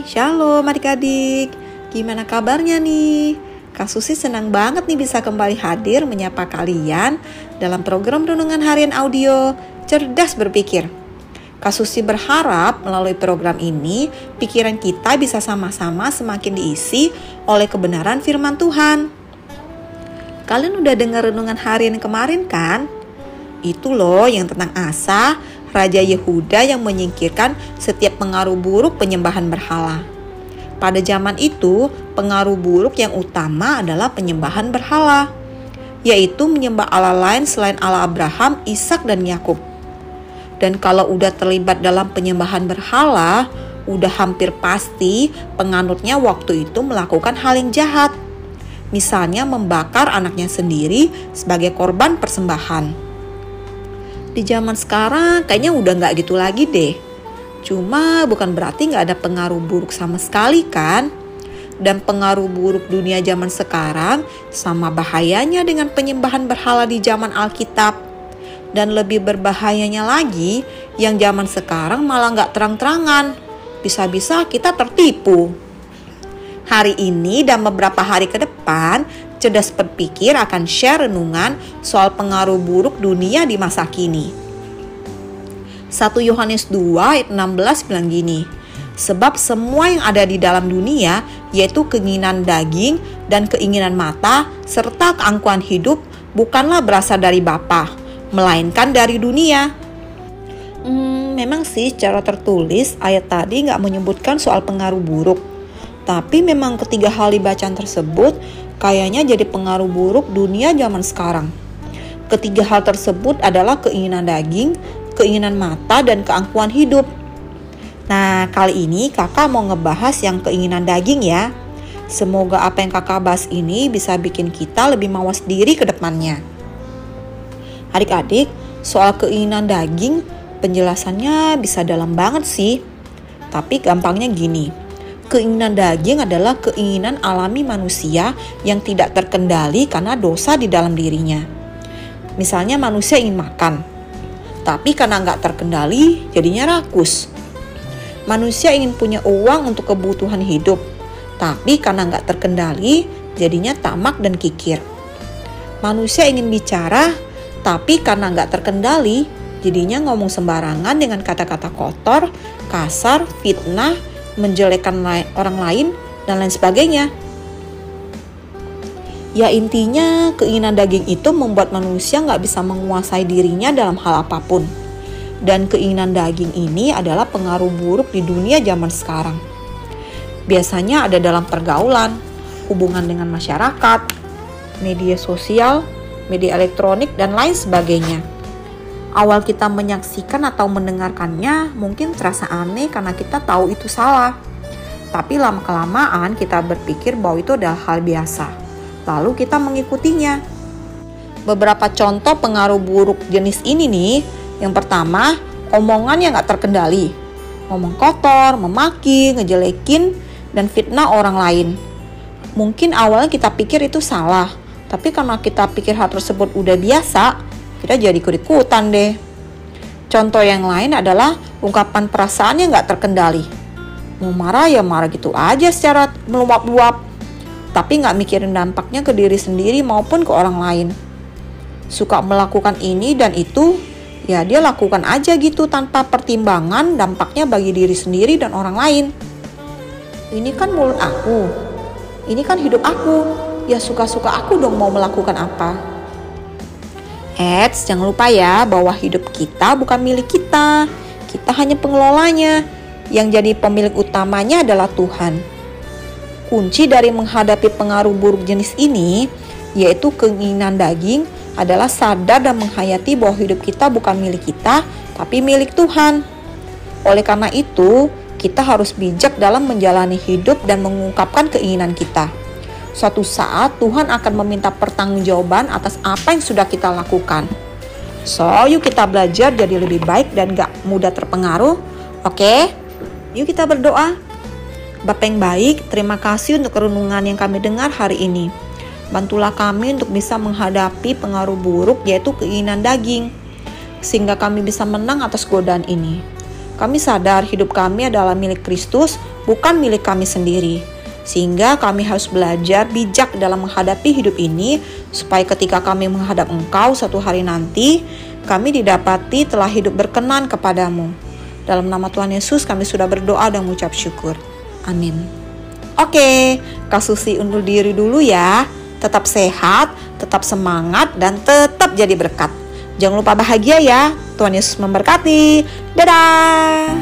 Shalom adik-adik, gimana kabarnya nih? Kak Susi senang banget nih bisa kembali hadir menyapa kalian dalam program Renungan Harian Audio Cerdas Berpikir. Kak Susi berharap melalui program ini, pikiran kita bisa sama-sama semakin diisi oleh kebenaran firman Tuhan. Kalian udah dengar renungan harian kemarin kan? Itu loh yang tentang Asa, Raja Yehuda yang menyingkirkan setiap pengaruh buruk penyembahan berhala. Pada zaman itu, pengaruh buruk yang utama adalah penyembahan berhala, yaitu menyembah Allah lain selain Allah Abraham, Ishak dan Yakub. Dan kalau udah terlibat dalam penyembahan berhala, udah hampir pasti penganutnya waktu itu melakukan hal yang jahat. Misalnya membakar anaknya sendiri sebagai korban persembahan di zaman sekarang kayaknya udah nggak gitu lagi deh. Cuma bukan berarti nggak ada pengaruh buruk sama sekali kan? Dan pengaruh buruk dunia zaman sekarang sama bahayanya dengan penyembahan berhala di zaman Alkitab. Dan lebih berbahayanya lagi, yang zaman sekarang malah nggak terang-terangan. Bisa-bisa kita tertipu. Hari ini dan beberapa hari ke depan, Cerdas Berpikir akan share renungan soal pengaruh buruk dunia di masa kini. 1 Yohanes 2 ayat 16 bilang gini, Sebab semua yang ada di dalam dunia, yaitu keinginan daging dan keinginan mata, serta keangkuhan hidup, bukanlah berasal dari Bapa, melainkan dari dunia. Hmm, memang sih secara tertulis ayat tadi nggak menyebutkan soal pengaruh buruk. Tapi memang ketiga hal di bacaan tersebut kayaknya jadi pengaruh buruk dunia zaman sekarang. Ketiga hal tersebut adalah keinginan daging, keinginan mata, dan keangkuhan hidup. Nah, kali ini kakak mau ngebahas yang keinginan daging ya. Semoga apa yang kakak bahas ini bisa bikin kita lebih mawas diri ke depannya. Adik-adik, soal keinginan daging, penjelasannya bisa dalam banget sih. Tapi gampangnya gini, keinginan daging adalah keinginan alami manusia yang tidak terkendali karena dosa di dalam dirinya. Misalnya manusia ingin makan, tapi karena nggak terkendali jadinya rakus. Manusia ingin punya uang untuk kebutuhan hidup, tapi karena nggak terkendali jadinya tamak dan kikir. Manusia ingin bicara, tapi karena nggak terkendali jadinya ngomong sembarangan dengan kata-kata kotor, kasar, fitnah, menjelekkan orang lain, dan lain sebagainya. Ya intinya keinginan daging itu membuat manusia nggak bisa menguasai dirinya dalam hal apa pun. Dan keinginan daging ini adalah pengaruh buruk di dunia zaman sekarang. Biasanya ada dalam pergaulan, hubungan dengan masyarakat, media sosial, media elektronik, dan lain sebagainya awal kita menyaksikan atau mendengarkannya mungkin terasa aneh karena kita tahu itu salah. Tapi lama-kelamaan kita berpikir bahwa itu adalah hal biasa. Lalu kita mengikutinya. Beberapa contoh pengaruh buruk jenis ini nih. Yang pertama, omongan yang gak terkendali. Ngomong kotor, memaki, ngejelekin, dan fitnah orang lain. Mungkin awalnya kita pikir itu salah. Tapi karena kita pikir hal tersebut udah biasa, kita jadi ikut-ikutan deh. Contoh yang lain adalah ungkapan perasaan yang nggak terkendali. Mau marah ya marah gitu aja secara meluap-luap, tapi nggak mikirin dampaknya ke diri sendiri maupun ke orang lain. Suka melakukan ini dan itu, ya dia lakukan aja gitu tanpa pertimbangan dampaknya bagi diri sendiri dan orang lain. Ini kan mulut aku, ini kan hidup aku, ya suka-suka aku dong mau melakukan apa. Eits, jangan lupa ya bahwa hidup kita bukan milik kita. Kita hanya pengelolanya. Yang jadi pemilik utamanya adalah Tuhan. Kunci dari menghadapi pengaruh buruk jenis ini, yaitu keinginan daging, adalah sadar dan menghayati bahwa hidup kita bukan milik kita, tapi milik Tuhan. Oleh karena itu, kita harus bijak dalam menjalani hidup dan mengungkapkan keinginan kita. Suatu saat Tuhan akan meminta pertanggungjawaban atas apa yang sudah kita lakukan. So, yuk kita belajar jadi lebih baik dan gak mudah terpengaruh. Oke, yuk kita berdoa. Bapak yang baik, terima kasih untuk renungan yang kami dengar hari ini. Bantulah kami untuk bisa menghadapi pengaruh buruk yaitu keinginan daging. Sehingga kami bisa menang atas godaan ini. Kami sadar hidup kami adalah milik Kristus, bukan milik kami sendiri. Sehingga kami harus belajar bijak dalam menghadapi hidup ini supaya ketika kami menghadap Engkau satu hari nanti, kami didapati telah hidup berkenan kepadamu. Dalam nama Tuhan Yesus kami sudah berdoa dan mengucap syukur. Amin. Oke, Kasusi undur diri dulu ya. Tetap sehat, tetap semangat, dan tetap jadi berkat. Jangan lupa bahagia ya. Tuhan Yesus memberkati. Dadah.